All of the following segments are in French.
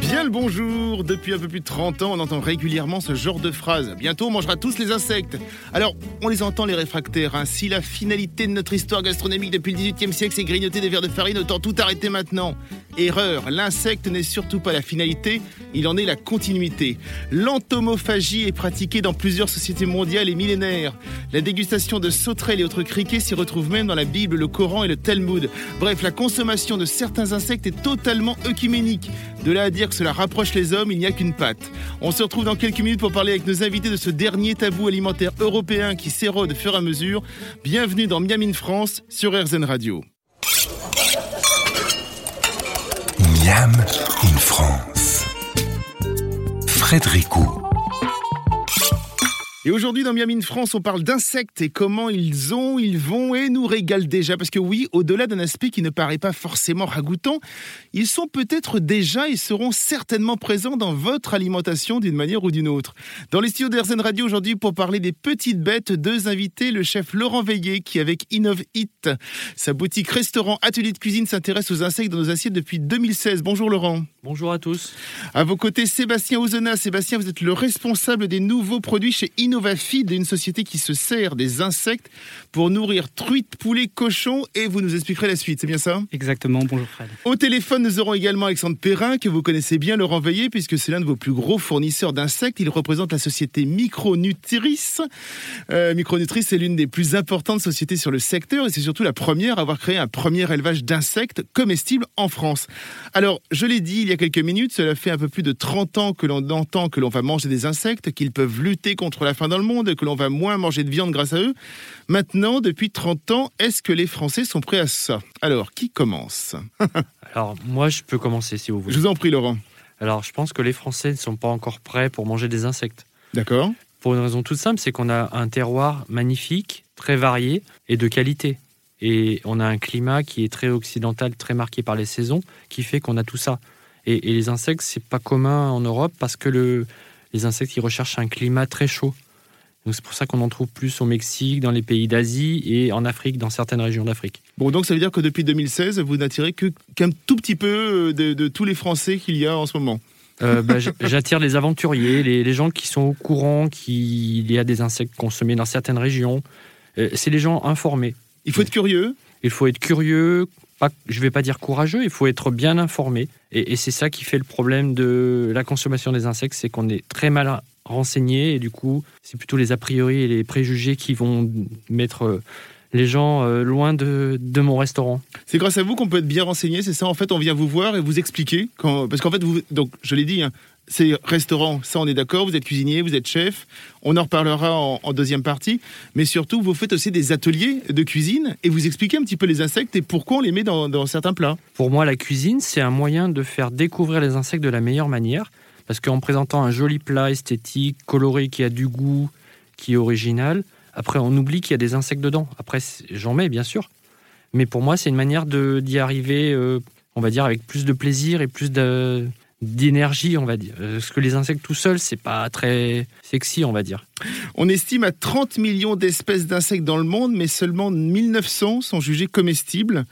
Bien le bonjour Depuis un peu plus de 30 ans, on entend régulièrement ce genre de phrase. Bientôt, on mangera tous les insectes. Alors, on les entend, les réfractaires. Hein. Si la finalité de notre histoire gastronomique depuis le 18e siècle, c'est grignoter des verres de farine, autant tout arrêter maintenant. Erreur, l'insecte n'est surtout pas la finalité, il en est la continuité. L'entomophagie est pratiquée dans plusieurs sociétés mondiales et millénaires. La dégustation de sauterelles et autres criquets s'y retrouve même dans la Bible, le Coran et le Talmud. Bref, la consommation de certains insectes est totalement œcuménique. De là à dire que cela rapproche les hommes, il n'y a qu'une patte. On se retrouve dans quelques minutes pour parler avec nos invités de ce dernier tabou alimentaire européen qui s'érode au fur et à mesure. Bienvenue dans Miami France sur RZN Radio. Miam in France. Frédéric Et aujourd'hui, dans Miami France, on parle d'insectes et comment ils ont, ils vont et nous régalent déjà. Parce que oui, au-delà d'un aspect qui ne paraît pas forcément ragoûtant, ils sont peut-être déjà et seront certainement présents dans votre alimentation d'une manière ou d'une autre. Dans les studios d'Airzen Radio aujourd'hui, pour parler des petites bêtes, deux invités, le chef Laurent Veillé, qui avec Innov It, sa boutique restaurant atelier de cuisine, s'intéresse aux insectes dans nos assiettes depuis 2016. Bonjour Laurent. Bonjour à tous. À vos côtés, Sébastien Ozena. Sébastien, vous êtes le responsable des nouveaux produits chez Innovafeed, une société qui se sert des insectes pour nourrir truites, poulets, cochons, et vous nous expliquerez la suite, c'est bien ça? Exactement, bonjour Fred. Au téléphone, nous aurons également Alexandre Perrin, que vous connaissez bien, Laurent Veillé, puisque c'est l'un de vos plus gros fournisseurs d'insectes. Il représente la société Micronutris. Euh, Micronutris, c'est l'une des plus importantes sociétés sur le secteur, et c'est surtout la première à avoir créé un premier élevage d'insectes comestibles en France. Alors, je l'ai dit il y a quelques minutes, cela fait un peu plus de 30 ans que l'on entend que l'on va manger des insectes, qu'ils peuvent lutter contre la faim dans le monde, que l'on va moins manger de viande grâce à eux. Maintenant, depuis 30 ans, est-ce que les Français sont prêts à ça? Alors, qui commence? Alors, moi, je peux commencer si vous voulez. Je vous en prie, Laurent. Alors, je pense que les Français ne sont pas encore prêts pour manger des insectes. D'accord Pour une raison toute simple, c'est qu'on a un terroir magnifique, très varié et de qualité. Et on a un climat qui est très occidental, très marqué par les saisons, qui fait qu'on a tout ça. Et, et les insectes, c'est pas commun en Europe parce que le, les insectes, ils recherchent un climat très chaud. Donc c'est pour ça qu'on en trouve plus au Mexique, dans les pays d'Asie et en Afrique, dans certaines régions d'Afrique. Bon, donc ça veut dire que depuis 2016, vous n'attirez que qu'un tout petit peu euh, de, de tous les Français qu'il y a en ce moment. Euh, bah, J'attire les aventuriers, les, les gens qui sont au courant qu'il y a des insectes consommés dans certaines régions. Euh, c'est les gens informés. Il faut être curieux. Il faut être curieux, pas, je ne vais pas dire courageux, il faut être bien informé. Et, et c'est ça qui fait le problème de la consommation des insectes, c'est qu'on est très mal renseigné et du coup, c'est plutôt les a priori et les préjugés qui vont mettre euh, les gens euh, loin de, de mon restaurant. C'est grâce à vous qu'on peut être bien renseigné, c'est ça En fait, on vient vous voir et vous expliquer. Quand... Parce qu'en fait, vous... donc, je l'ai dit, hein, c'est restaurant, ça on est d'accord, vous êtes cuisinier, vous êtes chef, on en reparlera en, en, deuxième partie, mais surtout vous faites aussi des ateliers de cuisine et vous expliquez un petit peu les insectes et pourquoi on les met dans, dans certains plats. Pour moi, la cuisine, c'est un moyen de faire découvrir les insectes de la meilleure manière, parce qu'en présentant un joli plat esthétique, coloré, qui a du goût, qui est original, après on oublie qu'il y a des insectes dedans. Après, j'en mets bien sûr, mais pour moi, c'est une manière d'y arriver, euh, on va dire, avec plus de plaisir et plus de d'énergie, on va dire. Parce que les insectes tout seuls, c'est pas très sexy, on va dire. On estime à 30 millions d'espèces d'insectes dans le monde, mais seulement 1900 sont jugées comestibles.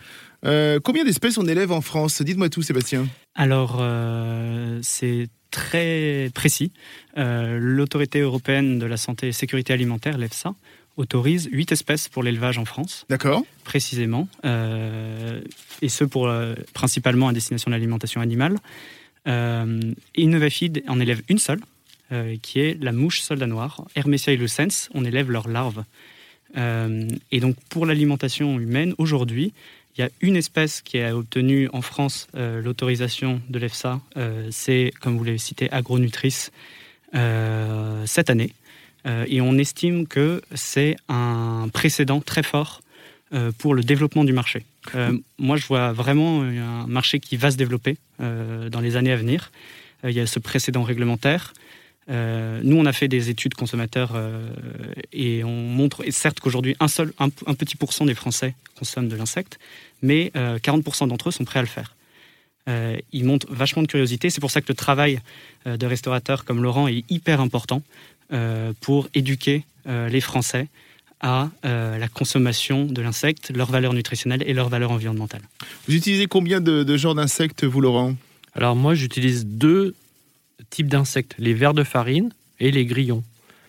Euh, combien d'espèces on élève en France? Dites-moi tout, Sébastien. Alors, euh, c'est très précis. Euh, L'autorité européenne de la santé et sécurité alimentaire, l'EFSA, autorise 8 espèces pour l'élevage en France. D'accord. Précisément. Euh, et ce, pour principalement à destination de l'alimentation animale. Euh, Innovafeed en élève une seule, euh, qui est la mouche soldat noire, Hermesia illucens. On élève leurs larves. Euh, et donc, pour l'alimentation humaine, aujourd'hui, il y a une espèce qui a obtenu en France euh, l'autorisation de l'EFSA. C'est, comme vous l'avez cité, Agronutris, cette année. et on estime que c'est un précédent très fort pour le développement du marché. Euh, moi, je vois vraiment un marché qui va se développer euh, dans les années à venir. Euh, il y a ce précédent réglementaire. nous, on a fait des études consommateurs et on montre, certes qu'aujourd'hui, un seul, un, un, petit pourcent des Français consomment de l'insecte, mais 40% d'entre eux sont prêts à le faire. ils montrent vachement de curiosité. C'est pour ça que le travail de restaurateurs comme Laurent est hyper important pour éduquer les Français à euh, la consommation de l'insecte, leur valeur nutritionnelle et leur valeur environnementale. Vous utilisez combien de, de genres d'insectes, vous, Laurent? Alors moi, j'utilise deux types d'insectes, les vers de farine et les grillons.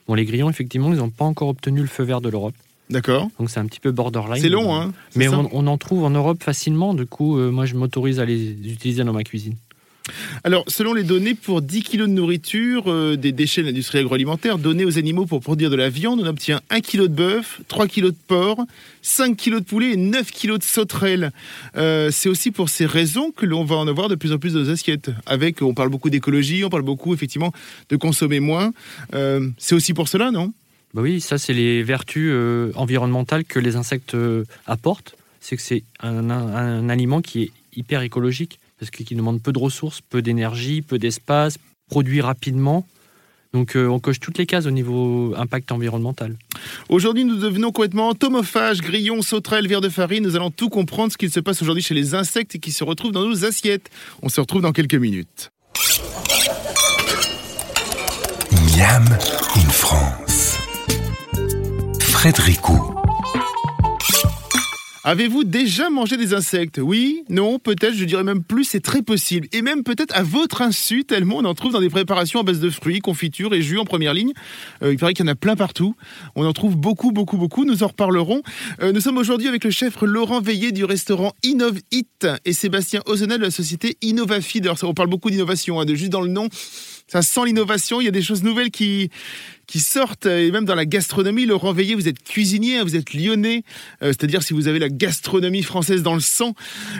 Bon, les grillons, effectivement, ils n'ont pas encore obtenu le feu vert de l'Europe. D'accord. Donc c'est un petit peu borderline. C'est long, hein Mais on, on en trouve en Europe facilement. Du coup, euh, moi, je m'autorise à les utiliser dans ma cuisine. Alors, selon les données, pour 10 kg de nourriture euh, des déchets de l'industrie agroalimentaire donnés aux animaux pour produire de la viande, on obtient 1 kg de bœuf, 3 kg de porc, 5 kg de poulet et 9 kg de sauterelle. Euh, c'est aussi pour ces raisons que l'on va en avoir de plus en plus dans nos assiettes. Avec, on parle beaucoup d'écologie, on parle beaucoup effectivement de consommer moins. Euh, c'est aussi pour cela, non? Bah oui, ça, c'est les vertus euh, environnementales que les insectes euh, apportent. C'est que c'est un, un- un aliment qui est hyper écologique, parce que- qui demande peu de ressources, peu d'énergie, peu d'espace, produit rapidement. Donc euh, on coche toutes les cases au niveau impact environnemental. Aujourd'hui, nous devenons complètement entomophages, grillons, sauterelles, vers de farine. Nous allons tout comprendre ce qu'il se passe aujourd'hui chez les insectes et qui se retrouvent dans nos assiettes. On se retrouve dans quelques minutes. Miam in France. Frédéric Roux. Avez-vous déjà mangé des insectes? Oui, non, peut-être, je dirais même plus, c'est très possible. Et même peut-être à votre insu, tellement on en trouve dans des préparations à base de fruits, confitures et jus en première ligne. Euh, il paraît qu'il y en a plein partout. On en trouve beaucoup, beaucoup, beaucoup. Nous en reparlerons. Euh, nous sommes aujourd'hui avec le chef Laurent Veillé du restaurant Innov It et Sébastien Ozonel de la société Innovafeed. Alors, ça, on parle beaucoup d'innovation, hein, de juste dans le nom. Ça sent l'innovation. Il y a des choses nouvelles qui, qui sortent. Et même dans la gastronomie, Laurent Veillé, vous êtes cuisinier, vous êtes lyonnais. Euh, C'est-à-dire si vous avez la gastronomie française dans le sang.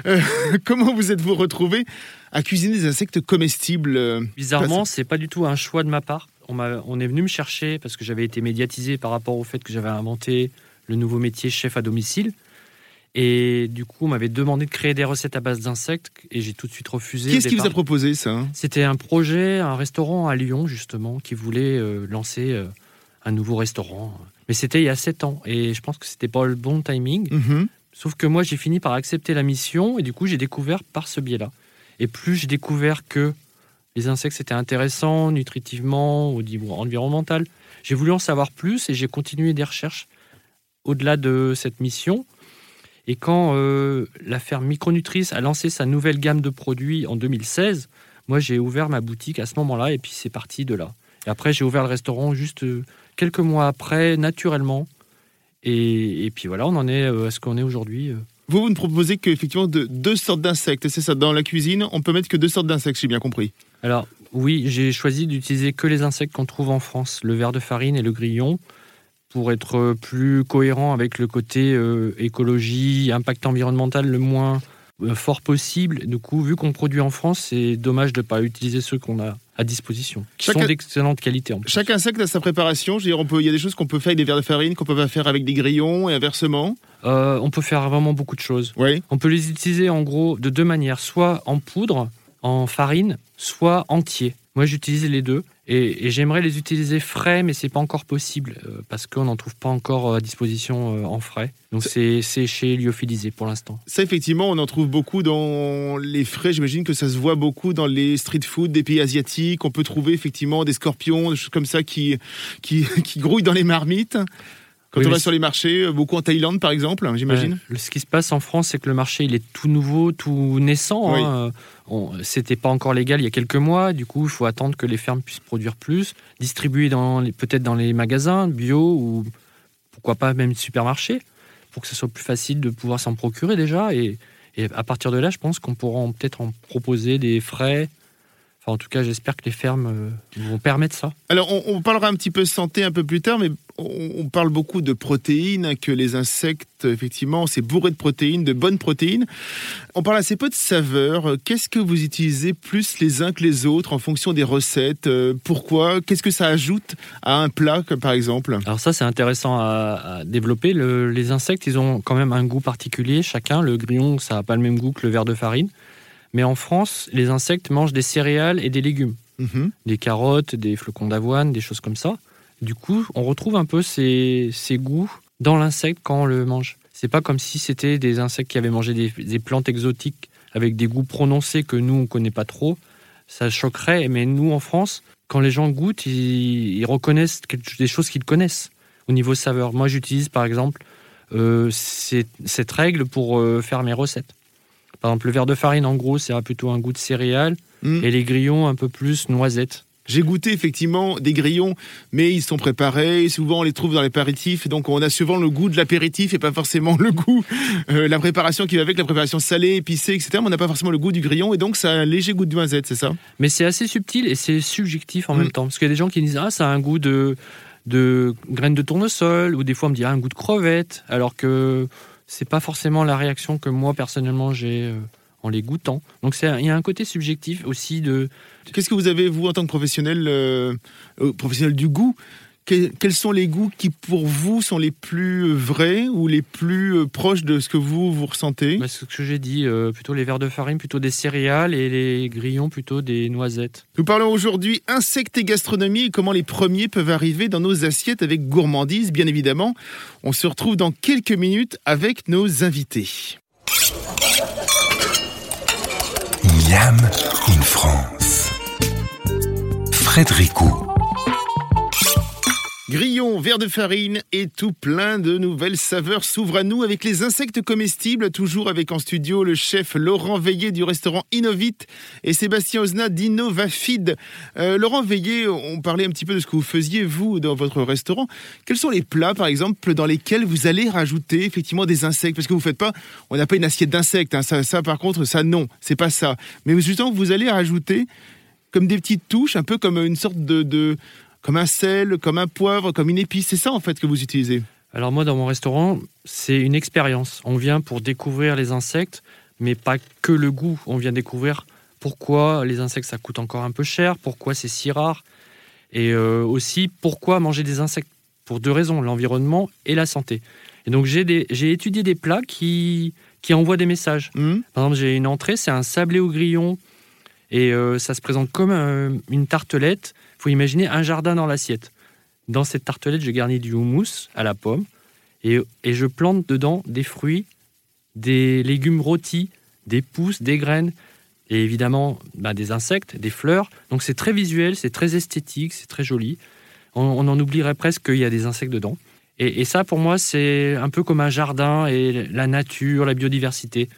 Euh, comment vous êtes-vous retrouvé à cuisiner des insectes comestibles euh, Bizarrement, c'est pas du tout un choix de ma part. On est venu me chercher parce que j'avais été médiatisé par rapport au fait que j'avais inventé le nouveau métier chef à domicile. Et du coup, on m'avait demandé de créer des recettes à base d'insectes et j'ai tout de suite refusé. Qui au est-ce qui vous a proposé ça C'était un projet, un restaurant à Lyon, justement, qui voulait euh, lancer euh, un nouveau restaurant. Mais c'était il y a sept ans et je pense que c'était pas le bon timing. Mhm. Sauf que moi, j'ai fini par accepter la mission et du coup, j'ai découvert par ce biais-là. Et plus j'ai découvert que les insectes c'était intéressant nutritivement, au niveau environnemental, j'ai voulu en savoir plus et j'ai continué des recherches au-delà de cette mission. Et quand euh, la ferme Micronutrice a lancé sa nouvelle gamme de produits en 2016, moi j'ai ouvert ma boutique à ce moment-là et puis c'est parti de là. Et après j'ai ouvert le restaurant juste euh, quelques mois après, naturellement. Et, et puis voilà, on en est euh, à ce qu'on est aujourd'hui. Vous, vous ne proposez qu'effectivement de, deux sortes d'insectes, c'est ça Dans la cuisine, on peut mettre que deux sortes d'insectes, j'ai bien compris. Alors oui, j'ai choisi d'utiliser que les insectes qu'on trouve en France, le ver de farine et le grillon, pour être plus cohérent avec le côté euh, écologie, impact environnemental le moins euh, fort possible. Du coup, vu qu'on produit en France, c'est dommage de ne pas utiliser ceux qu'on a à disposition, qui Chaque- sont d'excellente qualité en plus. Chaque insecte a sa préparation. Je veux dire, on peut, il y a des choses qu'on peut faire avec des vers de farine, qu'on peut pas faire avec des grillons et inversement. Euh, on peut faire vraiment beaucoup de choses. Oui. On peut les utiliser en gros de deux manières, soit en poudre, en farine, soit entier. Moi, j'utilise les deux et, et j'aimerais les utiliser frais, mais c'est pas encore possible euh, parce qu'on n'en trouve pas encore à disposition euh, en frais. Donc c'est séché, lyophilisé pour l'instant. Ça, effectivement, on en trouve beaucoup dans les frais. J'imagine que ça se voit beaucoup dans les street food des pays asiatiques. On peut trouver effectivement des scorpions, des choses comme ça qui, qui, qui grouillent dans les marmites. Quand Oui, on va sur les marchés, euh, beaucoup en Thaïlande par exemple, j'imagine. Ouais. Ce qui se passe en France, c'est que le marché il est tout nouveau, tout naissant. Oui. hein. C'était pas encore légal il y a quelques mois. Du coup, il faut attendre que les fermes puissent produire plus, distribuer dans peut-être dans les magasins bio ou pourquoi pas même supermarchés, pour que ce soit plus facile de pouvoir s'en procurer déjà. Et, et à partir de là, je pense qu'on pourra peut-être en proposer des frais. Enfin, en tout cas, j'espère que les fermes euh, vont permettre ça. Alors, on, on parlera un petit peu santé un peu plus tard, mais on, parle beaucoup de protéines, que les insectes, effectivement, c'est bourré de protéines, de bonnes protéines. On parle assez peu de saveurs. Qu'est-ce que vous utilisez plus les uns que les autres en fonction des recettes? Euh, Pourquoi? Qu'est-ce que ça ajoute à un plat, comme par exemple? Alors ça, c'est intéressant à, à développer. Le- les insectes, ils ont quand même un goût particulier, chacun. Le grillon, ça n'a pas le même goût que le ver de farine. Mais en France, les insectes mangent des céréales et des légumes. Mhm. Des carottes, des flocons d'avoine, des choses comme ça. Du coup, on retrouve un peu ces, ces goûts dans l'insecte quand on le mange. C'est pas comme si c'était des insectes qui avaient mangé des, des plantes exotiques avec des goûts prononcés que nous, on connaît pas trop. Ça choquerait, mais nous, en France, quand les gens goûtent, ils, ils reconnaissent des choses qu'ils connaissent. au niveau saveur. Moi, j'utilise par exemple euh, cette règle pour euh, faire mes recettes. Par exemple, le verre de farine, en gros, c'est plutôt un goût de céréales Hmm. et les grillons un peu plus noisettes. J'ai goûté effectivement des grillons, mais ils sont préparés. Souvent, on les trouve dans l'apéritif. Donc, on a souvent le goût de l'apéritif et pas forcément le goût, euh, la préparation qui va avec, la préparation salée, épicée, etc. Mais on n'a pas forcément le goût du grillon et donc ça a un léger goût de noisette, c'est ça? Mais c'est assez subtil et c'est subjectif en Mm. même temps. Parce qu'il y a des gens qui disent Ah, ça a un goût de, de graines de tournesol, ou des fois on me dit Ah, un goût de crevette, alors que c'est pas forcément la réaction que moi personnellement j'ai euh, en les goûtant. Donc c'est il y a un côté subjectif aussi de. Qu'est-ce que vous avez, vous, en tant que professionnel, euh, euh, professionnel du goût? Que- Quels sont les goûts qui, pour vous, sont les plus vrais ou les plus euh, proches de ce que vous, vous ressentez? Bah, ce que j'ai dit, euh, plutôt les verres de farine, plutôt des céréales, et les grillons, plutôt des noisettes. Nous parlons aujourd'hui insectes et gastronomie et comment les premiers peuvent arriver dans nos assiettes avec gourmandise, bien évidemment. On se retrouve dans quelques minutes avec nos invités. Miam in France. Frédéricot. Grillons, verre de farine et tout plein de nouvelles saveurs s'ouvrent à nous avec les insectes comestibles, toujours avec en studio le chef Laurent Veillé du restaurant Innovite et Sébastien Ozna d'Innovafid. Euh, Laurent Veillé, on parlait un petit peu de ce que vous faisiez, vous, dans votre restaurant. Quels sont les plats, par exemple, dans lesquels vous allez rajouter effectivement des insectes? Parce que vous faites pas, on n'a pas une assiette d'insectes, hein. ça, par contre, ça non, c'est pas ça. Mais justement, vous allez rajouter comme des petites touches, un peu comme une sorte de comme un sel, comme un poivre, comme une épice. C'est ça en fait que vous utilisez. Alors moi, dans mon restaurant, c'est une expérience. On vient pour découvrir les insectes, mais pas que le goût. On vient découvrir pourquoi les insectes, ça coûte encore un peu cher, pourquoi c'est si rare, et euh, aussi pourquoi manger des insectes. Pour deux raisons, l'environnement et la santé. Et donc j'ai étudié des plats qui, qui envoient des messages. Hum Par exemple, j'ai une entrée, c'est un sablé au grillon, et euh, ça se présente comme un- une tartelette. Faut imaginer un jardin dans l'assiette. Dans cette tartelette, je garnis du houmous à la pomme, et, et je plante dedans des fruits, des légumes rôtis, des pousses, des graines, et évidemment bah, des insectes, des fleurs. Donc c'est très visuel, c'est très esthétique, c'est très joli. On, on en oublierait presque qu'il y a des insectes dedans. Et, et ça, pour moi, c'est un peu comme un jardin et la nature, la biodiversité.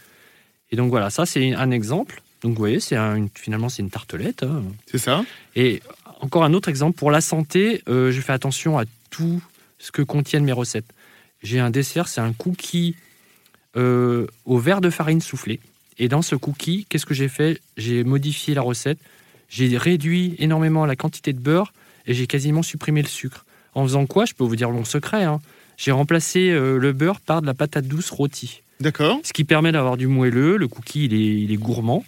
Et donc voilà, ça c'est un exemple. Donc vous voyez, c'est un- une- finalement c'est une tartelette. hein. C'est ça Et encore un autre exemple, pour la santé, euh, je fais attention à tout ce que contiennent mes recettes. J'ai un dessert, c'est un cookie euh, au verre de farine soufflée. Et dans ce cookie, qu'est-ce que j'ai fait? J'ai modifié la recette, j'ai réduit énormément la quantité de beurre et j'ai quasiment supprimé le sucre. En faisant quoi? Je peux vous dire mon secret. hein. J'ai remplacé euh, le beurre par de la patate douce rôtie. D'accord. Ce qui permet d'avoir du moelleux, le cookie il est, il est gourmand.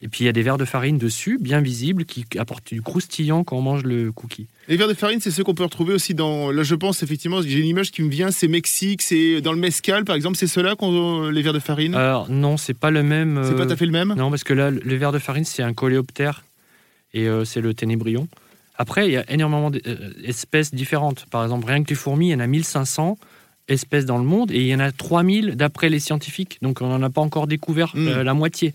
Et puis il y a des verres de farine dessus, bien visibles, qui apportent du croustillant quand on mange le cookie. Les verres de farine, c'est ceux qu'on peut retrouver aussi dans. Là, je pense effectivement, j'ai une image qui me vient, c'est Mexique, c'est dans le mezcal par exemple, c'est ceux-là qu'on les verres de farine? Alors non, c'est pas le même. c'est pas euh, tout à fait le même? Non, parce que là, le verre de farine, c'est un coléoptère et euh, c'est le ténébrion. Après, il y a énormément d'espèces différentes. Par exemple, rien que les fourmis, il y en a 1500 espèces dans le monde et il y en a 3000 d'après les scientifiques. Donc on n'en a pas encore découvert Mm. euh, la moitié.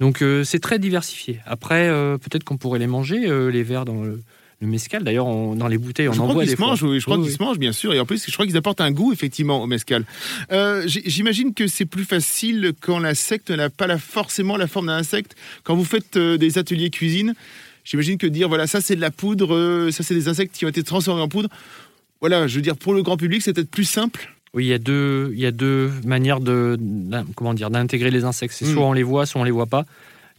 Donc euh, c'est très diversifié. Après, euh, peut-être qu'on pourrait les manger, euh, les vers dans le, le mescal. D'ailleurs, on- dans les bouteilles, on je en crois voit des se fois. mangent, oui, je crois Oui, qu'ils oui. se mangent, bien sûr. Et en plus, je crois qu'ils apportent un goût, effectivement, au mezcal. Euh, j- J'imagine que c'est plus facile quand l'insecte n'a pas la- forcément la forme d'un insecte. Quand vous faites euh, des ateliers cuisine, j'imagine que dire, voilà, ça c'est de la poudre, euh, ça c'est des insectes qui ont été transformés en poudre. Voilà, je veux dire, pour le grand public, c'est peut-être plus simple. Oui, il y a deux, il y a deux manières de, comment dire, d'intégrer les insectes. C'est Mm. soit on les voit, soit on les voit pas.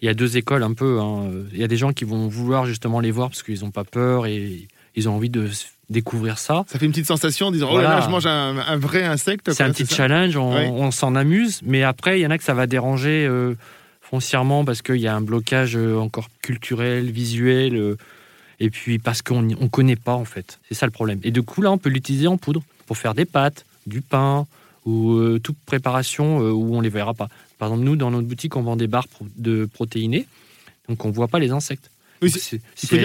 Il y a deux écoles un peu. hein. Il y a des gens qui vont vouloir justement les voir parce qu'ils n'ont pas peur et ils ont envie de découvrir ça. Ça fait une petite sensation en disant, oh là là, je mange un, un vrai insecte. C'est un petit challenge, on s'en amuse, mais après, il y en a que ça va déranger euh, foncièrement parce qu'il y a un blocage euh, encore culturel, visuel, euh, et puis parce qu'on ne connaît pas en fait. C'est ça le problème. Et du coup, là, on peut l'utiliser en poudre pour faire des pâtes, du pain ou euh, toute préparation euh, où on les verra pas. Par exemple, nous, dans notre boutique, on vend des barres pro- de protéinés, donc on voit pas les insectes. Oui, c'est-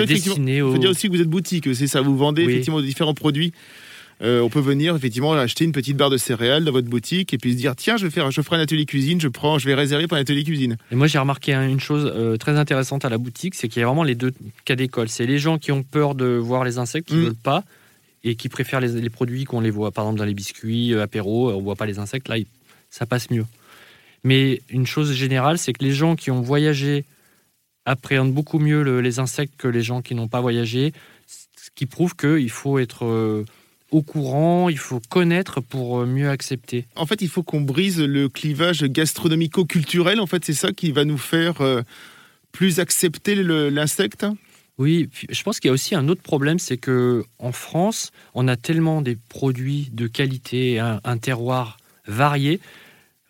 destiné Il aux... faut dire aussi que vous êtes boutique, c'est ça, vous vendez Oui. effectivement différents produits. Euh, on peut venir effectivement acheter une petite barre de céréales dans votre boutique et puis se dire tiens je vais faire je ferai un atelier cuisine je prends je vais réserver pour un atelier cuisine Et moi, j'ai remarqué un- une chose euh, très intéressante à la boutique, c'est qu'il y a vraiment les deux cas d'école. C'est les gens qui ont peur de voir les insectes, qui Mm. veulent pas, et qui préfèrent les, produits qu'on les voit, par exemple dans les biscuits, euh, apéros, on voit pas les insectes, là, ça passe mieux. Mais une chose générale, c'est que les gens qui ont voyagé appréhendent beaucoup mieux le- les insectes que les gens qui n'ont pas voyagé, ce qui prouve qu'il faut être euh, au courant, il faut connaître pour euh, mieux accepter. En fait, il faut qu'on brise le clivage gastronomico-culturel. En fait, c'est ça qui va nous faire euh, plus accepter l'insecte. Oui, je pense qu'il y a aussi un autre problème, c'est que en France, on a tellement des produits de qualité, un, un terroir varié.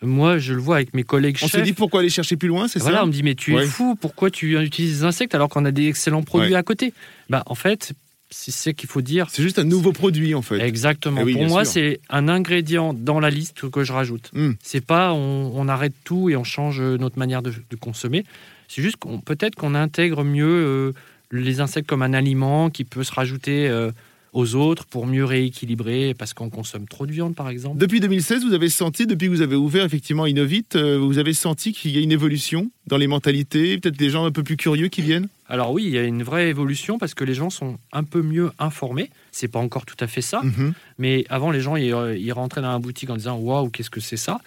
Moi, je le vois avec mes collègues On se chefs. dit pourquoi aller chercher plus loin, c'est voilà, ça on me dit mais tu Ouais. es fou, pourquoi tu utilises des insectes alors qu'on a des excellents produits Ouais. à côté? Bah en fait, c'est ce qu'il faut dire. C'est juste un nouveau produit, en fait. Exactement. Eh oui, Pour moi, c'est un ingrédient dans la liste que je rajoute. Hmm. C'est pas on, on arrête tout et on change notre manière de, de consommer. C'est juste qu'on peut-être qu'on intègre mieux euh, les insectes comme un aliment qui peut se rajouter euh, aux autres pour mieux rééquilibrer parce qu'on consomme trop de viande, par exemple. Depuis 2016, vous avez senti, depuis que vous avez ouvert effectivement Innovit, euh, vous avez senti qu'il y a une évolution dans les mentalités, peut-être des gens un peu plus curieux qui viennent? Alors oui, il y a une vraie évolution parce que les gens sont un peu mieux informés. C'est pas encore tout à fait ça, Mhm. mais avant les gens ils, euh, ils rentraient dans la boutique en disant waouh qu'est-ce que c'est ça?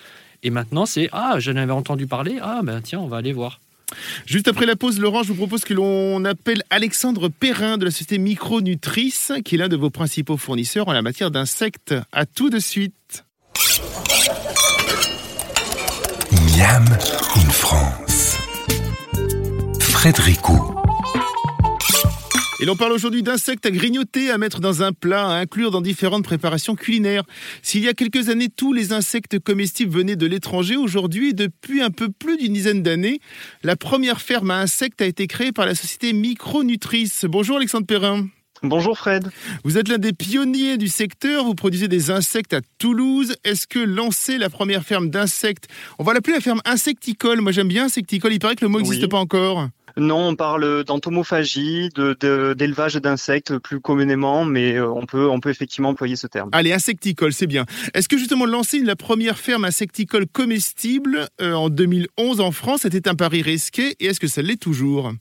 Et maintenant c'est ah j'en avais entendu parler ah ben tiens on va aller voir. Juste après la pause, Laurent, je vous propose que l'on appelle Alexandre Perrin de la société Micronutrice, qui est l'un de vos principaux fournisseurs en la matière d'insectes. À tout de suite. Miam in France. Frédérico. Et l'on parle aujourd'hui d'insectes à grignoter, à mettre dans un plat, à inclure dans différentes préparations culinaires. S'il y a quelques années, tous les insectes comestibles venaient de l'étranger, aujourd'hui, depuis un peu plus d'une dizaine d'années, la première ferme à insectes a été créée par la société Micronutrice. Bonjour Alexandre Perrin. Bonjour Fred. Vous êtes l'un des pionniers du secteur, vous produisez des insectes à Toulouse. Est-ce que lancer la première ferme d'insectes, on va l'appeler la ferme insecticole, moi j'aime bien insecticole, il paraît que le mot n'existe Oui. pas encore. Non, on parle d'entomophagie, de- de- d'élevage d'insectes plus communément, mais euh, on peut, on peut effectivement employer ce terme. Allez, insecticole, c'est bien. Est-ce que justement lancer la première ferme insecticole comestible euh, en 2011 en France, c'était un pari risqué et est-ce que ça l'est toujours?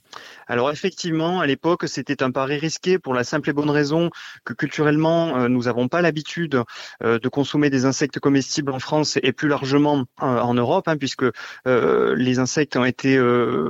Alors effectivement, à l'époque, c'était un pari risqué pour la simple et bonne raison que culturellement, euh, nous n'avons pas l'habitude euh, de consommer des insectes comestibles en France et plus largement euh, en Europe, hein, puisque les insectes ont été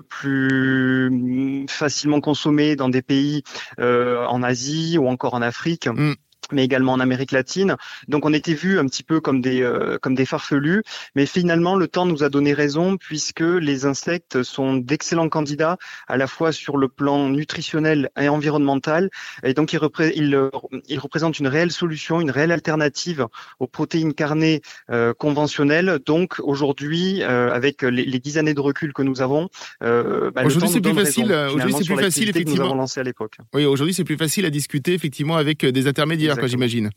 plus facilement consommés dans des pays en Asie ou encore en Afrique. Mm. Mais également en Amérique latine. Donc on était vus un petit peu comme des euh, comme des farfelus, mais finalement le temps nous a donné raison puisque les insectes sont d'excellents candidats à la fois sur le plan nutritionnel et environnemental, et donc ils, repré- ils, euh, ils représentent une réelle solution, une réelle alternative aux protéines carnées euh, conventionnelles. Donc aujourd'hui, euh, avec les, les dix années de recul que nous avons, euh, bah, le Aujourd'hui, c'est plus facile, euh, aujourd'hui, c'est plus facile, effectivement. avons lancé à l'époque. Oui, aujourd'hui c'est plus facile à discuter effectivement avec euh, des intermédiaires, quoi, j'imagine.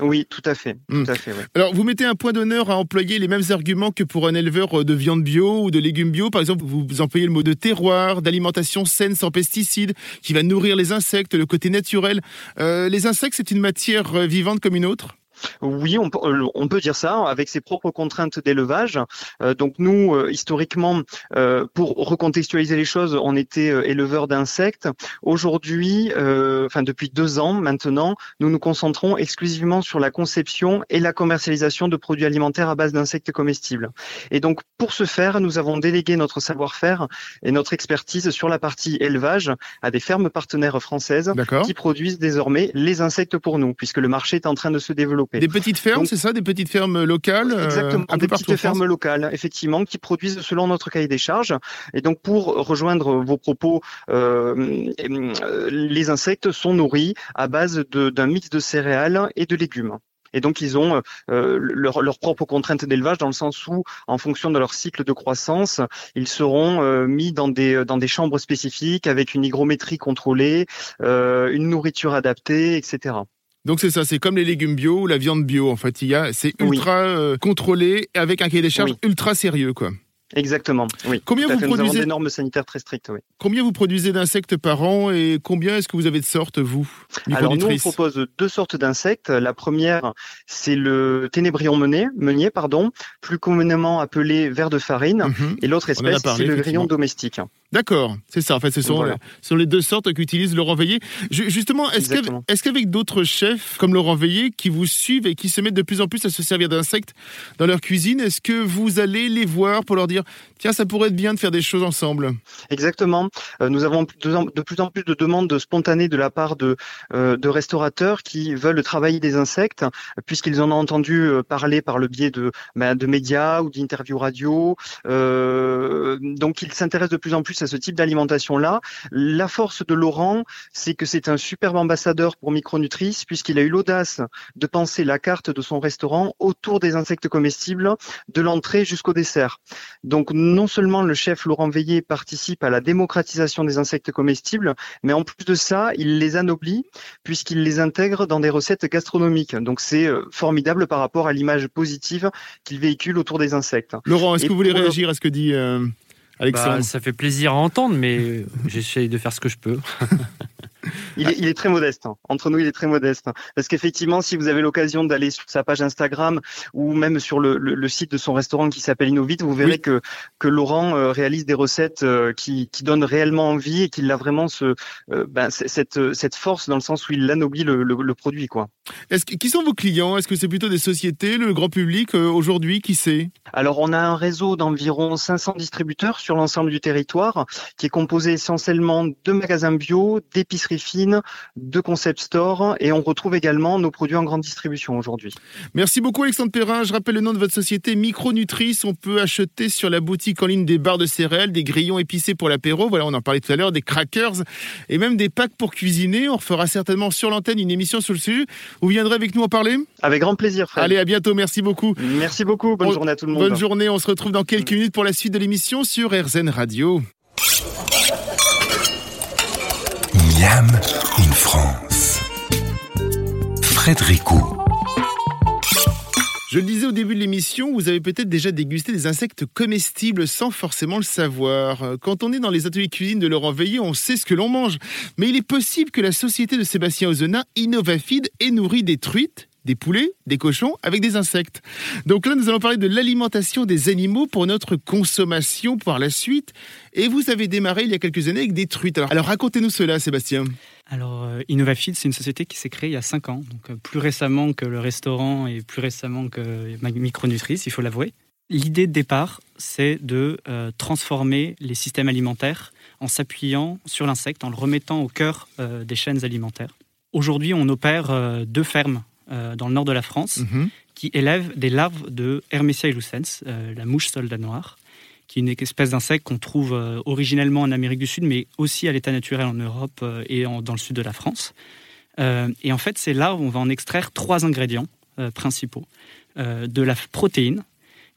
Oui, tout à fait, Mm. tout à fait. ouais. Alors, vous mettez un point d'honneur à employer les mêmes arguments que pour un éleveur euh, de viande bio ou de légumes bio. Par exemple, vous employez le mot de terroir, d'alimentation saine sans pesticides, qui va nourrir les insectes, le côté naturel. Euh, les insectes, c'est une matière euh, vivante comme une autre? Oui, on peut, euh, on peut dire ça avec ses propres contraintes d'élevage. Euh, donc nous, euh, historiquement, euh, pour recontextualiser les choses, on était euh, éleveurs d'insectes. Aujourd'hui, euh, enfin depuis deux ans maintenant, nous nous concentrons exclusivement sur la conception et la commercialisation de produits alimentaires à base d'insectes comestibles. Et donc pour ce faire, nous avons délégué notre savoir-faire et notre expertise sur la partie élevage à des fermes partenaires françaises qui produisent désormais les insectes pour nous, puisque le marché est en train de se développer. Des petites fermes, c'est ça Des petites fermes locales euh, Exactement, un des petites fermes locales, effectivement, qui produisent selon notre cahier des charges. Et donc, pour rejoindre vos propos, euh, les insectes sont nourris à base d'un mix de céréales et de légumes. Et donc, ils ont euh, leur, leur propre contrainte d'élevage dans le sens où, en fonction de leur cycle de croissance, ils seront euh, mis dans des, dans des chambres spécifiques avec une hygrométrie contrôlée, euh, une nourriture adaptée, etc. Donc c'est ça, c'est comme les légumes bio ou la viande bio. En fait, il y a, c'est Oui. ultra euh, contrôlé avec un cahier des charges Oui. ultra sérieux, quoi. Exactement, oui. Combien vous fait. Nous avons produisez des normes sanitaires très strictes, oui. Combien vous produisez d'insectes par an et combien est-ce que vous avez de sortes, vous Alors nous, on propose deux sortes d'insectes. La première, c'est le ténébrion meunier, meunier pardon, plus communément appelé ver de farine. Mhm. Et l'autre espèce, c'est le grillon domestique. D'accord, c'est ça. En fait, ce sont, Voilà. ce sont les deux sortes qu'utilise Laurent Veillé. Ju- justement, est-ce qu'avec, d'autres chefs comme Laurent Veillé qui vous suivent et qui se mettent de plus en plus à se servir d'insectes dans leur cuisine, est-ce que vous allez les voir pour leur dire tiens, ça pourrait être bien de faire des choses ensemble? Exactement. Euh, nous avons de, plus en plus de demandes spontanées de la part de, euh, de restaurateurs qui veulent travailler des insectes, puisqu'ils en ont entendu euh, parler par le biais de, ben, de médias ou d'interviews radio. Donc, ils s'intéressent de plus en plus à ce type d'alimentation-là. La force de Laurent, c'est que c'est un superbe ambassadeur pour Micronutrice, puisqu'il a eu l'audace de penser la carte de son restaurant autour des insectes comestibles, de l'entrée jusqu'au dessert. Donc non seulement le chef Laurent Veillé participe à la démocratisation des insectes comestibles, mais en plus de ça, il les anoblit puisqu'il les intègre dans des recettes gastronomiques. Donc c'est euh, formidable par rapport à l'image positive qu'il véhicule autour des insectes. Laurent, est-ce que vous voulez réagir à ce que dit euh, Bah, ça fait plaisir à entendre, mais j'essaye de faire ce que je peux. Il est, il est très modeste. hein. Entre nous, il est très modeste. Parce qu'effectivement, si vous avez l'occasion d'aller sur sa page Instagram ou même sur le, le- le site de son restaurant qui s'appelle Innovite, vous verrez Oui. que, que Laurent euh, réalise des recettes euh, qui, qui donnent réellement envie et qu'il a vraiment ce, euh, ben, cette, cette force dans le sens où il anoblit le, produit. quoi. Est-ce que- Qui sont vos clients? Est-ce que c'est plutôt des sociétés, le grand public aujourd'hui? Qui sait Alors, on a un réseau d'environ 500 distributeurs sur l'ensemble du territoire qui est composé essentiellement de magasins bio, d'épiceries de concept stores et on retrouve également nos produits en grande distribution aujourd'hui. Merci beaucoup Alexandre Perrin. Je rappelle le nom de votre société Micronutrice. On peut acheter sur la boutique en ligne des barres de céréales, des grillons épicés pour l'apéro. Voilà, on en parlait tout à l'heure, des crackers et même des packs pour cuisiner. On refera certainement sur l'antenne une émission sur le sujet. Vous viendrez avec nous en parler? Avec grand plaisir, Fred. Allez, à bientôt. Merci beaucoup. Merci beaucoup. Bonne Bon- journée à tout le monde. Bonne journée. On se retrouve dans quelques minutes pour la suite de l'émission sur RZN Radio. Miam in France. Frédéric Je le disais au début de l'émission, vous avez peut-être déjà dégusté des insectes comestibles sans forcément le savoir. Quand on est dans les ateliers cuisine de Laurent Veillé, on sait ce que l'on mange. Mais il est possible que la société de Sébastien Ozona, Innovafeed, ait nourri des truites, des poulets, des cochons avec des insectes. Donc là, nous allons parler de l'alimentation des animaux pour notre consommation par la suite. Et vous avez démarré il y a quelques années avec des truites. Alors, alors racontez-nous cela, Sébastien. Alors, euh, Innovafeed, c'est une société qui s'est créée il y a 5 ans, donc euh, plus récemment que le restaurant et plus récemment que Micronutrice, il faut l'avouer. L'idée de départ, c'est de euh, transformer les systèmes alimentaires en s'appuyant sur l'insecte, en le remettant au cœur des chaînes alimentaires. Aujourd'hui, on opère deux fermes euh, dans le nord de la France Mhm. qui élèvent des larves de Hermesia illucens, euh, la mouche soldat noire, qui est une espèce d'insecte qu'on trouve euh, originellement en Amérique du Sud, mais aussi à l'état naturel en Europe et en- dans le sud de la France. Et en fait, ces larves, on va en extraire trois ingrédients principaux. De la protéine,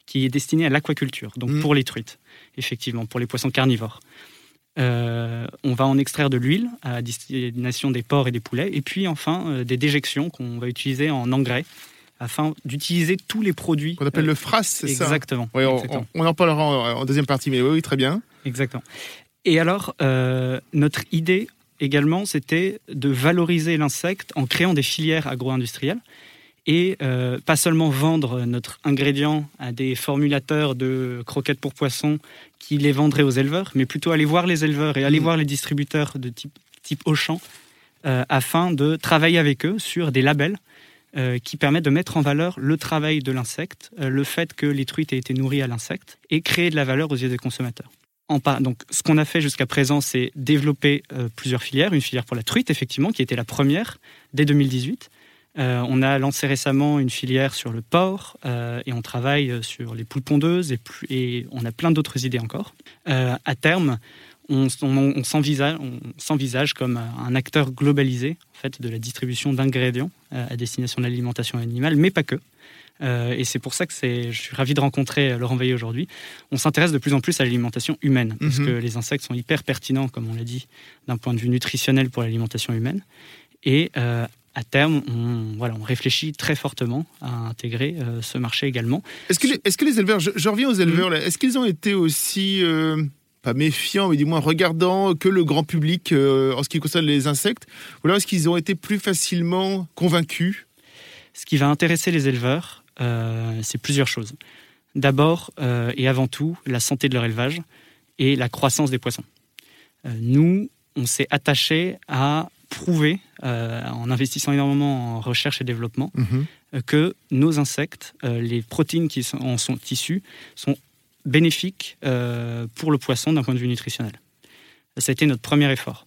qui est destinée à l'aquaculture, donc Mm. pour les truites, effectivement, pour les poissons carnivores. Euh, on va en extraire de l'huile à destination des porcs et des poulets, et puis enfin euh, des déjections qu'on va utiliser en engrais afin d'utiliser tous les produits. Qu'on appelle euh, le fras, c'est ça hein Exactement. On, exactement. on- on en parlera en, en deuxième partie, mais oui, très bien. Exactement. Et alors, notre idée également, c'était de valoriser l'insecte en créant des filières agro-industrielles et euh, pas seulement vendre notre ingrédient à des formulateurs de croquettes pour poissons qui les vendraient aux éleveurs, mais plutôt aller voir les éleveurs et aller Mm. voir les distributeurs de type, type Auchan euh, afin de travailler avec eux sur des labels euh, qui permettent de mettre en valeur le travail de l'insecte, le fait que les truites aient été nourries à l'insecte et créer de la valeur aux yeux des consommateurs. En pas, donc, ce qu'on a fait jusqu'à présent, c'est développer euh, plusieurs filières. Une filière pour la truite, effectivement, qui était la première dès 2018. Euh, on a lancé récemment une filière sur le porc euh, et on travaille euh, sur les poules pondeuses et, plus- et on a plein d'autres idées encore. Euh, à terme, on, on- on s'envisage, comme un acteur globalisé en fait, de la distribution d'ingrédients à destination de l'alimentation animale, mais pas que. Et c'est pour ça que je suis ravi de rencontrer Laurent Veillé aujourd'hui. On s'intéresse de plus en plus à l'alimentation humaine, parce Mhm. que les insectes sont hyper pertinents, comme on l'a dit, d'un point de vue nutritionnel pour l'alimentation humaine. Et euh, à terme, on, voilà, on réfléchit très fortement à intégrer euh, ce marché également. Est-ce que, les, est-ce que les éleveurs, je, je reviens aux éleveurs, là, est-ce qu'ils ont été aussi, euh, pas méfiants, mais du moins regardants que le grand public euh, en ce qui concerne les insectes? Ou alors est-ce qu'ils ont été plus facilement convaincus? Ce qui va intéresser les éleveurs, c'est plusieurs choses. D'abord et avant tout, la santé de leur élevage et la croissance des poissons. nous, on s'est attaché à prouver, en investissant énormément en recherche et développement, Mhm. que nos insectes, les protéines qui sont- en sont issues, sont bénéfiques euh, pour le poisson d'un point de vue nutritionnel. Ça a été notre premier effort.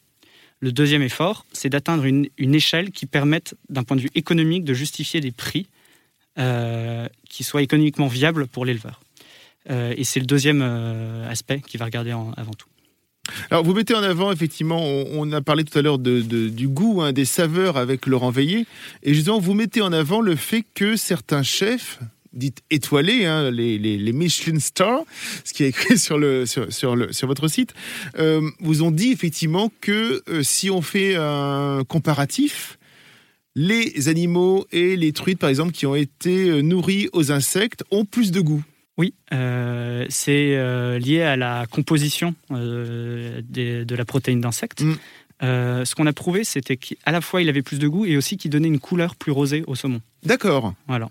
Le deuxième effort, c'est d'atteindre une, une échelle qui permette, d'un point de vue économique, de justifier des prix euh, qui soient économiquement viables pour l'éleveur. Euh, et c'est le deuxième euh, aspect qu'il va regarder en- avant tout. Alors, vous mettez en avant, effectivement, on, a parlé tout à l'heure du goût, hein, des saveurs avec Laurent Veillé. Et justement, vous mettez en avant le fait que certains chefs, dites étoilés, hein, les, les, Michelin Stars, ce qui est écrit sur, le, sur, le, sur votre site, euh, vous ont dit effectivement que euh, si on fait un comparatif, les animaux et les truites, par exemple, qui ont été euh, nourris aux insectes, ont plus de goût. Oui, euh, c'est euh, lié à la composition euh, des- de la protéine d'insecte. Mm. Ce qu'on a prouvé, c'était qu'à la fois il avait plus de goût et aussi qu'il donnait une couleur plus rosée au saumon. D'accord. Voilà.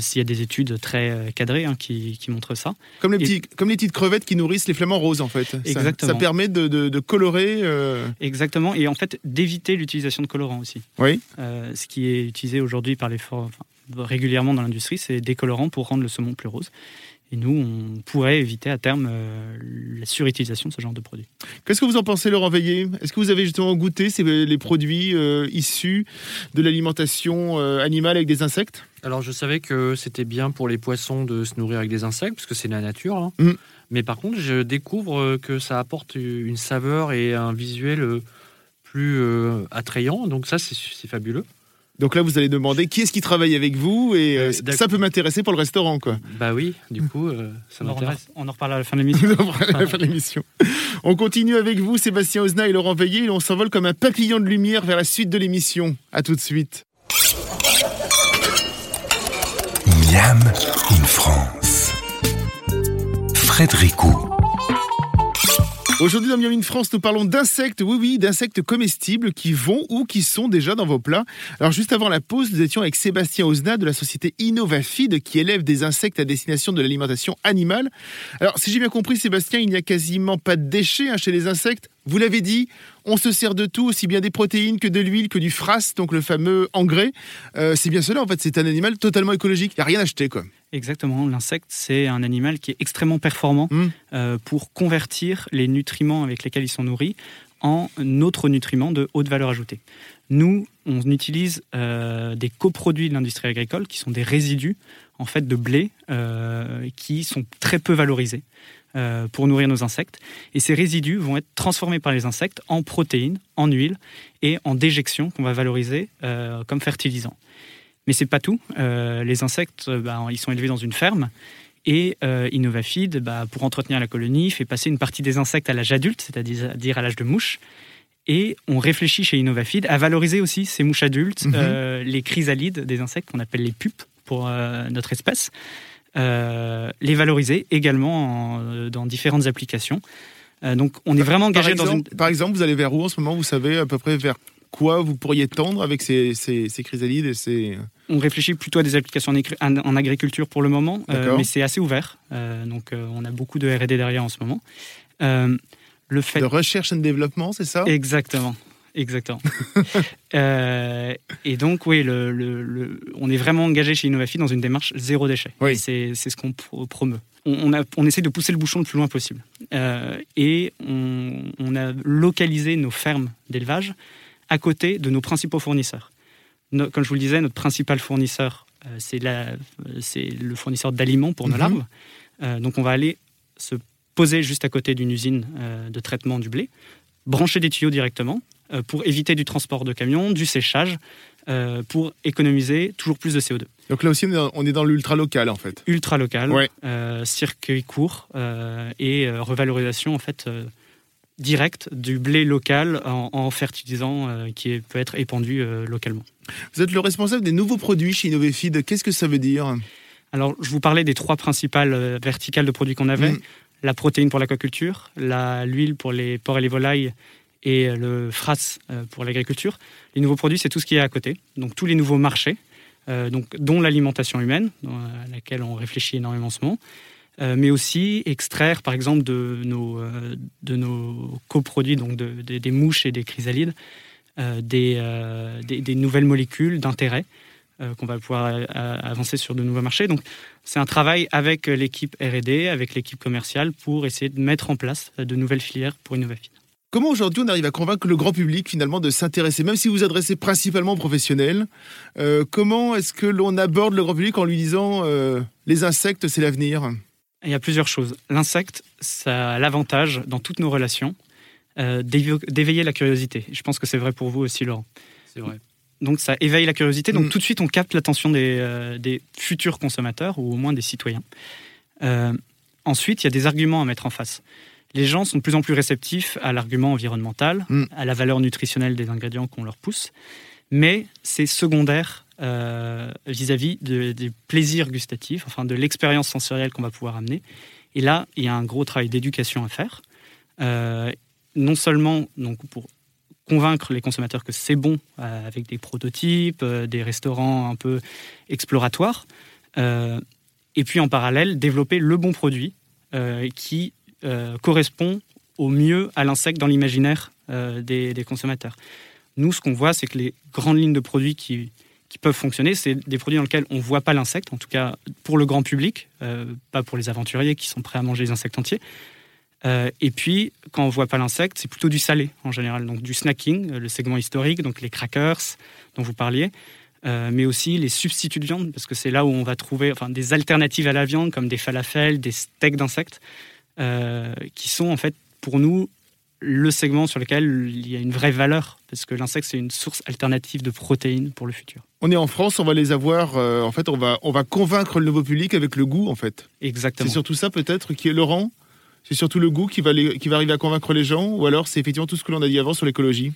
S'il y a des études très cadrées hein, qui, qui montrent ça. Comme les, Et- petits, comme les petites crevettes qui nourrissent les flamants roses, en fait. Exactement. Ça, permet de, de- de colorer. Exactement, et en fait d'éviter l'utilisation de colorants aussi. Oui. Ce qui est utilisé aujourd'hui par les for- enfin, régulièrement dans l'industrie, c'est des colorants pour rendre le saumon plus rose. Et nous, on pourrait éviter à terme euh, la surutilisation de ce genre de produits. Qu'est-ce que vous en pensez, Laurent Veillé? Est-ce que vous avez justement goûté ces, les produits euh, issus de l'alimentation euh, animale avec des insectes? Alors je savais que c'était bien pour les poissons de se nourrir avec des insectes, parce que c'est la nature. hein. Mm. Mais par contre, je découvre que ça apporte une saveur et un visuel plus euh, attrayant. Donc ça, c'est c'est fabuleux. Donc là, vous allez demander qui est-ce qui travaille avec vous et euh, Euh, ça peut m'intéresser pour le restaurant, quoi. Bah oui, du coup, euh, ça on, m'intéresse. on en reparle à la fin de l'émission. à la fin de l'émission. On continue avec vous, Sébastien Ozna et Laurent Veillé, et on s'envole comme un papillon de lumière vers la suite de l'émission. À tout de suite. Miam in France. Frédéric. Aujourd'hui dans Miam in France, nous parlons d'insectes, oui oui, d'insectes comestibles qui vont ou qui sont déjà dans vos plats. Alors juste avant la pause, nous étions avec Sébastien Ozna de la société Innovafeed qui élève des insectes à destination de l'alimentation animale. Alors si j'ai bien compris Sébastien, il n'y a quasiment pas de déchets hein, chez les insectes. Vous l'avez dit, on se sert de tout, aussi bien des protéines que de l'huile, que du frass, donc le fameux engrais. Euh, c'est bien cela en fait, c'est un animal totalement écologique, il n'y a rien à acheter quoi. Exactement, l'insecte, c'est un animal qui est extrêmement performant Mm. euh, pour convertir les nutriments avec lesquels ils sont nourris en autres nutriments de haute valeur ajoutée. Nous, on utilise euh, des coproduits de l'industrie agricole qui sont des résidus en fait de blé euh, qui sont très peu valorisés euh, pour nourrir nos insectes. Et ces résidus vont être transformés par les insectes en protéines, en huile et en déjections qu'on va valoriser comme fertilisants. Mais c'est pas tout. Euh, les insectes, euh, bah, ils sont élevés dans une ferme. Et euh, Innovafeed, bah, pour entretenir la colonie, fait passer une partie des insectes à l'âge adulte, c'est-à-dire à l'âge de mouche. Et on réfléchit chez Innovafeed à valoriser aussi ces mouches adultes, Mhm. euh, les chrysalides des insectes qu'on appelle les pupes pour notre espèce, les valoriser également en- dans différentes applications. Donc on est vraiment Par engagé dans une... par exemple, vous allez vers où en ce moment? Vous savez à peu près vers quoi vous pourriez tendre avec ces, ces, ces chrysalides et ces... On réfléchit plutôt à des applications en, agriculture pour le moment, euh, mais c'est assez ouvert. Euh, donc euh, on a beaucoup de R&D derrière en ce moment. Le fait de recherche et de développement, c'est ça? Exactement. Exactement. Euh, et donc, oui, le, le- le- on est vraiment engagé chez Innovafi dans une démarche zéro déchet. Oui. C'est c'est ce qu'on pro- promeut. On, on, a- on essaie de pousser le bouchon le plus loin possible. Euh, et on, on a localisé nos fermes d'élevage à côté de nos principaux fournisseurs. No- comme je vous le disais, notre principal fournisseur, euh, c'est la- c'est le fournisseur d'aliments pour nos Mhm. larves. Euh, donc, on va aller se poser juste à côté d'une usine euh, de traitement du blé, brancher des tuyaux directement euh, pour éviter du transport de camions, du séchage, euh, pour économiser toujours plus de CO2. Donc là aussi, on est dans- l'ultra local en fait. Ultra local, Ouais. euh, circuit court euh, et euh, revalorisation en fait directe du blé local en, en fertilisant euh, qui est- peut être épandu euh, localement. Vous êtes le responsable des nouveaux produits chez Innovafeed. Qu'est-ce que ça veut dire? Alors, je vous parlais des trois principales euh, verticales de produits qu'on avait. Mm. La protéine pour l'aquaculture, la- l'huile pour les porcs et les volailles et le frass euh, pour l'agriculture. Les nouveaux produits, c'est tout ce qui est à côté. Donc, tous les nouveaux marchés, euh, donc, dont l'alimentation humaine, à laquelle on réfléchit énormément en ce moment. Mais aussi extraire, par exemple, de nos, de nos coproduits, donc des mouches et des chrysalides, des, des, nouvelles molécules d'intérêt qu'on va pouvoir avancer sur de nouveaux marchés. Donc, c'est un travail avec l'équipe R&D, avec l'équipe commerciale, pour essayer de mettre en place de nouvelles filières pour Innovafid. Comment aujourd'hui on arrive à convaincre le grand public finalement de s'intéresser, même si vous vous adressez principalement aux professionnels, euh, comment est-ce que l'on aborde le grand public en lui disant euh, les insectes c'est l'avenir? Il y a plusieurs choses. L'insecte, ça a l'avantage dans toutes nos relations euh, d'éveiller la curiosité. Je pense que c'est vrai pour vous aussi Laurent. C'est vrai. Donc ça éveille la curiosité, donc mm. tout de suite on capte l'attention des, des, futurs consommateurs ou au moins des citoyens. ensuite, il y a des arguments à mettre en face les gens sont de plus en plus réceptifs à l'argument environnemental, mm. à la valeur nutritionnelle des ingrédients qu'on leur pousse, mais c'est secondaire euh, vis-à-vis des plaisirs gustatifs, enfin de l'expérience sensorielle qu'on va pouvoir amener. Et là, il y a un gros travail d'éducation à faire, euh, non seulement donc pour convaincre les consommateurs que c'est bon euh, avec des prototypes, des restaurants un peu exploratoires, et puis en parallèle développer le bon produit qui correspond au mieux à l'insecte dans l'imaginaire des, consommateurs. Nous, ce qu'on voit, c'est que les grandes lignes de produits qui, peuvent fonctionner, c'est des produits dans lesquels on ne voit pas l'insecte, en tout cas pour le grand public, euh, pas pour les aventuriers qui sont prêts à manger les insectes entiers. et puis, quand on ne voit pas l'insecte, c'est plutôt du salé en général, donc du snacking, le segment historique, donc les crackers dont vous parliez, mais aussi les substituts de viande, parce que c'est là où on va trouver enfin, des alternatives à la viande, comme des falafels, des steaks d'insectes. Euh, qui sont en fait pour nous le segment sur lequel il y a une vraie valeur, parce que l'insecte, c'est une source alternative de protéines pour le futur. On est en France, on va les avoir, euh, en fait, on va, on va convaincre le nouveau public avec le goût, en fait. Exactement. C'est surtout ça, peut-être, qui est Laurent? C'est surtout le goût qui va, qui va arriver à convaincre les gens, ou alors c'est effectivement tout ce que l'on a dit avant sur l'écologie?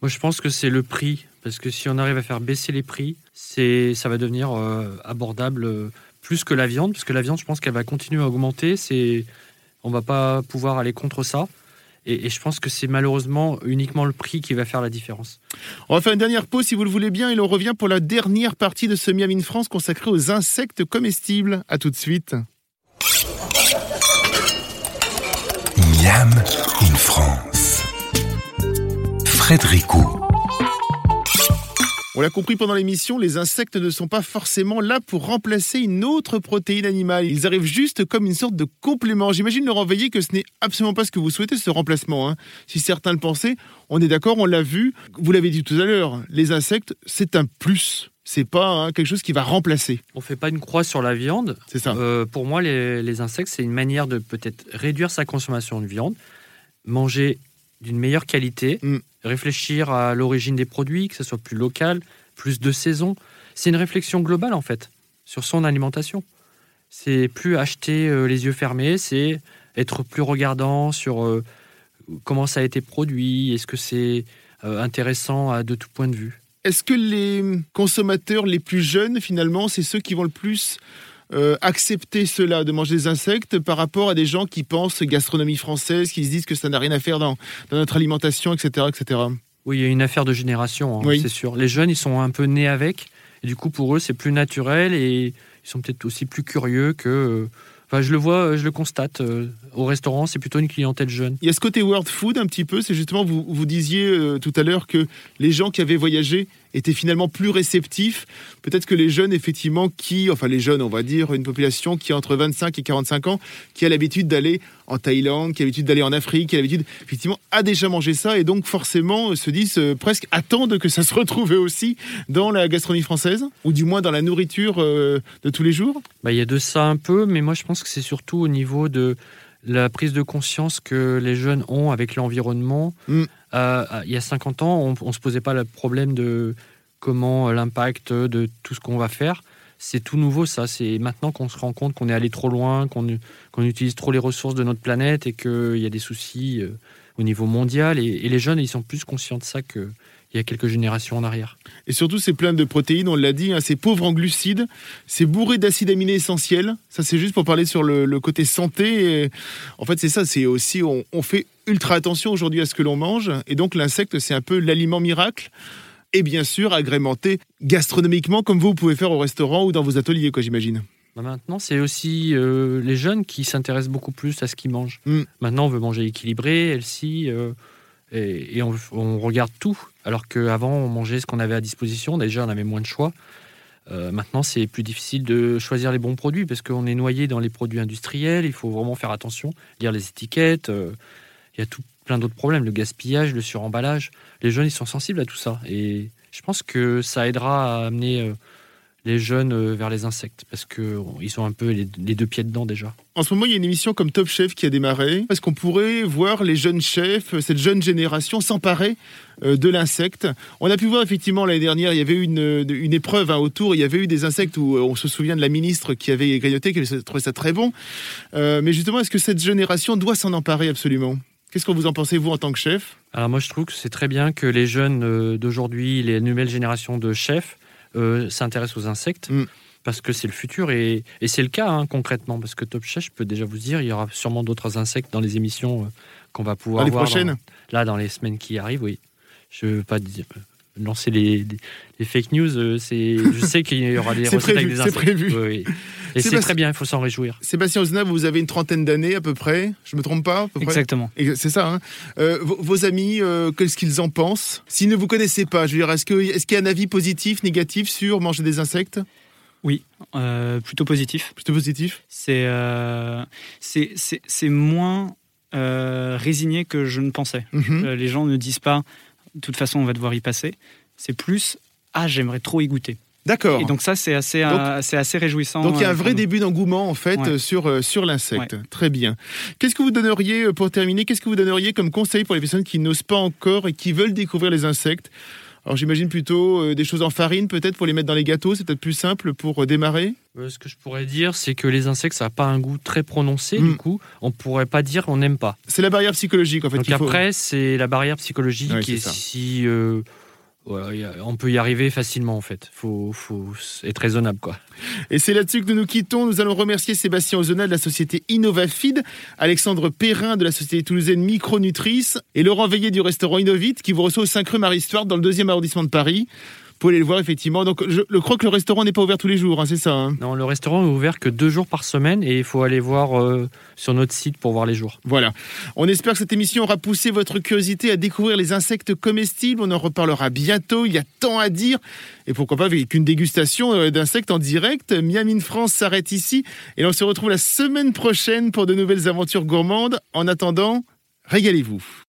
Moi, je pense que c'est le prix, parce que si on arrive à faire baisser les prix, c'est, ça va devenir euh, abordable plus que la viande, parce que la viande, je pense qu'elle va continuer à augmenter. C'est on va pas pouvoir aller contre ça. Et, je pense que c'est malheureusement uniquement le prix qui va faire la différence. On va faire une dernière pause si vous le voulez bien et l'on revient pour la dernière partie de ce Miam in France consacrée aux insectes comestibles. A tout de suite. Miam in France. Frédérico. On l'a compris pendant l'émission, les insectes ne sont pas forcément là pour remplacer une autre protéine animale. Ils arrivent juste comme une sorte de complément. J'imagine leur envoyer que ce n'est absolument pas ce que vous souhaitez, ce remplacement. Hein. Si certains le pensaient, on est d'accord, on l'a vu. Vous l'avez dit tout à l'heure, les insectes, c'est un plus. C'est pas hein, quelque chose qui va remplacer. On fait pas une croix sur la viande. C'est ça. Euh, pour moi, les, insectes, c'est une manière de peut-être réduire sa consommation de viande, manger d'une meilleure qualité, mm réfléchir à l'origine des produits, que ce soit plus local, plus de saison. C'est une réflexion globale en fait sur son alimentation. C'est plus acheter euh, les yeux fermés, c'est être plus regardant sur euh, comment ça a été produit, est-ce que c'est euh, intéressant de tout point de vue. Est-ce que les consommateurs les plus jeunes, finalement, c'est ceux qui vont le plus euh, accepter cela, de manger des insectes, par rapport à des gens qui pensent gastronomie française, qui se disent que ça n'a rien à faire dans, notre alimentation, etc., etc. Oui, il y a une affaire de génération, hein, c'est sûr. Les jeunes, ils sont un peu nés avec, et du coup, pour eux, c'est plus naturel, et ils sont peut-être aussi plus curieux que euh, je le vois, je le constate. Euh, au restaurant, c'est plutôt une clientèle jeune. Il y a ce côté world food un petit peu. C'est justement, vous, vous disiez euh, tout à l'heure que les gens qui avaient voyagé étaient finalement plus réceptifs. Peut-être que les jeunes, effectivement, qui, enfin les jeunes, on va dire, une population qui a entre 25 et 45 ans, qui a l'habitude d'aller en Thaïlande, qui a l'habitude d'aller en Afrique, qui a l'habitude, effectivement, a déjà mangé ça et donc forcément se disent euh, presque attendent que ça se retrouve aussi dans la gastronomie française ou du moins dans la nourriture de tous les jours? Bah, il y a de ça un peu, mais moi je pense que c'est surtout au niveau de la prise de conscience que les jeunes ont avec l'environnement. Mm. Euh, il y a 50 ans, on ne se posait pas le problème de comment euh, l'impact de tout ce qu'on va faire. C'est tout nouveau, ça. C'est maintenant qu'on se rend compte qu'on est allé trop loin, qu'on utilise trop les ressources de notre planète et qu'il y a des soucis euh, au niveau mondial. Et, et, les jeunes, ils sont plus conscients de ça que, il y a quelques générations en arrière. Et surtout, c'est plein de protéines, on l'a dit, hein, c'est pauvre en glucides, c'est bourré d'acides aminés essentiels. Ça, c'est juste pour parler sur le, côté santé. en fait, c'est ça, c'est aussi, on, fait ultra attention aujourd'hui à ce que l'on mange. Et donc, l'insecte, c'est un peu l'aliment miracle. Et bien sûr, agrémenté gastronomiquement, comme vous, pouvez faire au restaurant ou dans vos ateliers, quoi, j'imagine. Bah, maintenant, c'est aussi euh, les jeunes qui s'intéressent beaucoup plus à ce qu'ils mangent. Mm. Maintenant, on veut manger équilibré, healthy, euh, et, et on, on regarde tout. Alors qu'avant, on mangeait ce qu'on avait à disposition. Déjà, on avait moins de choix. Euh, maintenant, c'est plus difficile de choisir les bons produits parce qu'on est noyé dans les produits industriels. Il faut vraiment faire attention, lire les étiquettes. euh, Il y a tout plein d'autres problèmes, le gaspillage, le suremballage. Les jeunes, ils sont sensibles à tout ça. Et je pense que ça aidera à amener euh, les jeunes euh, vers les insectes parce qu'ils ont un peu les, deux pieds dedans déjà. En ce moment, il y a une émission comme Top Chef qui a démarré. Est-ce qu'on pourrait voir les jeunes chefs, cette jeune génération, s'emparer euh, de l'insecte? On a pu voir effectivement l'année dernière, il y avait eu une, une épreuve hein, autour. Il y avait eu des insectes où euh, on se souvient de la ministre qui avait grignoté, qui trouvé ça très bon. Euh, mais justement, est-ce que cette génération doit s'en emparer absolument? Qu'est-ce que vous en pensez, vous, en tant que chef? Alors moi, je trouve que c'est très bien que les jeunes euh, d'aujourd'hui, les nouvelles générations de chefs, euh, s'intéressent aux insectes. Mm. Parce que c'est le futur et, et c'est le cas hein, concrètement. Parce que Top Chef, je peux déjà vous dire, il y aura sûrement d'autres insectes dans les émissions euh, qu'on va pouvoir Dans les voir prochaines? là dans les semaines qui arrivent. Oui, je veux pas dire, lancer les, les- les fake news. euh, c'est, je sais qu'il y aura des C'est recettes prévu, avec des c'est insectes. prévu. Oui, oui. Et C'est c'est très bien. Il faut s'en réjouir. Sébastien Ozna, vous avez une trentaine d'années à peu près. Je me trompe pas à peu près Exactement. Et C'est ça. hein. Euh, vos, vos amis, euh, qu'est-ce qu'ils en pensent? S'ils ne vous connaissaient pas, je veux dire, est-ce que- est-ce qu'il y a un avis positif, négatif sur manger des insectes? Oui, euh, plutôt positif. Plutôt positif? C'est euh, c'est- c'est c'est moins euh, résigné que je ne pensais. Mhm. Euh, les gens ne disent pas, de toute façon, on va devoir y passer. C'est plus, ah, j'aimerais trop y goûter. D'accord. Et donc ça, c'est assez, euh, c'est assez réjouissant. Donc il y a un euh, vrai nous. début d'engouement en fait Ouais. euh, sur, sur l'insecte. Très bien. Qu'est-ce que vous donneriez, pour terminer, qu'est-ce que vous donneriez comme conseil pour les personnes qui n'osent pas encore et qui veulent découvrir les insectes? Alors j'imagine plutôt euh, des choses en farine peut-être pour les mettre dans les gâteaux, c'est peut-être plus simple pour euh, démarrer. Euh, ce que je pourrais dire, c'est que les insectes, ça n'a pas un goût très prononcé. Du coup, on pourrait pas dire on n'aime pas. C'est la barrière psychologique en fait. Donc faut- après, c'est la barrière psychologique Ouais, et si euh, on peut y arriver facilement en fait. Faut, faut être raisonnable quoi. Et c'est là-dessus que nous nous quittons. Nous allons remercier Sébastien Ozona de la société Innovafeed, Alexandre Perrin de la société toulousaine Micronutrice et Laurent Veillet du restaurant Innovite qui vous reçoit au 5 rue Marie-Stuart dans le deuxième arrondissement de Paris. Pouvez aller le voir effectivement. Donc je, crois que le restaurant n'est pas ouvert tous les jours, hein, c'est ça hein Non, le restaurant est ouvert que deux jours par semaine et il faut aller voir euh, sur notre site pour voir les jours. Voilà. On espère que cette émission aura poussé votre curiosité à découvrir les insectes comestibles. On en reparlera bientôt. Il y a tant à dire. Et pourquoi pas avec une dégustation euh, d'insectes en direct. Miami France s'arrête ici. Et on se retrouve la semaine prochaine pour de nouvelles aventures gourmandes. En attendant, régalez-vous.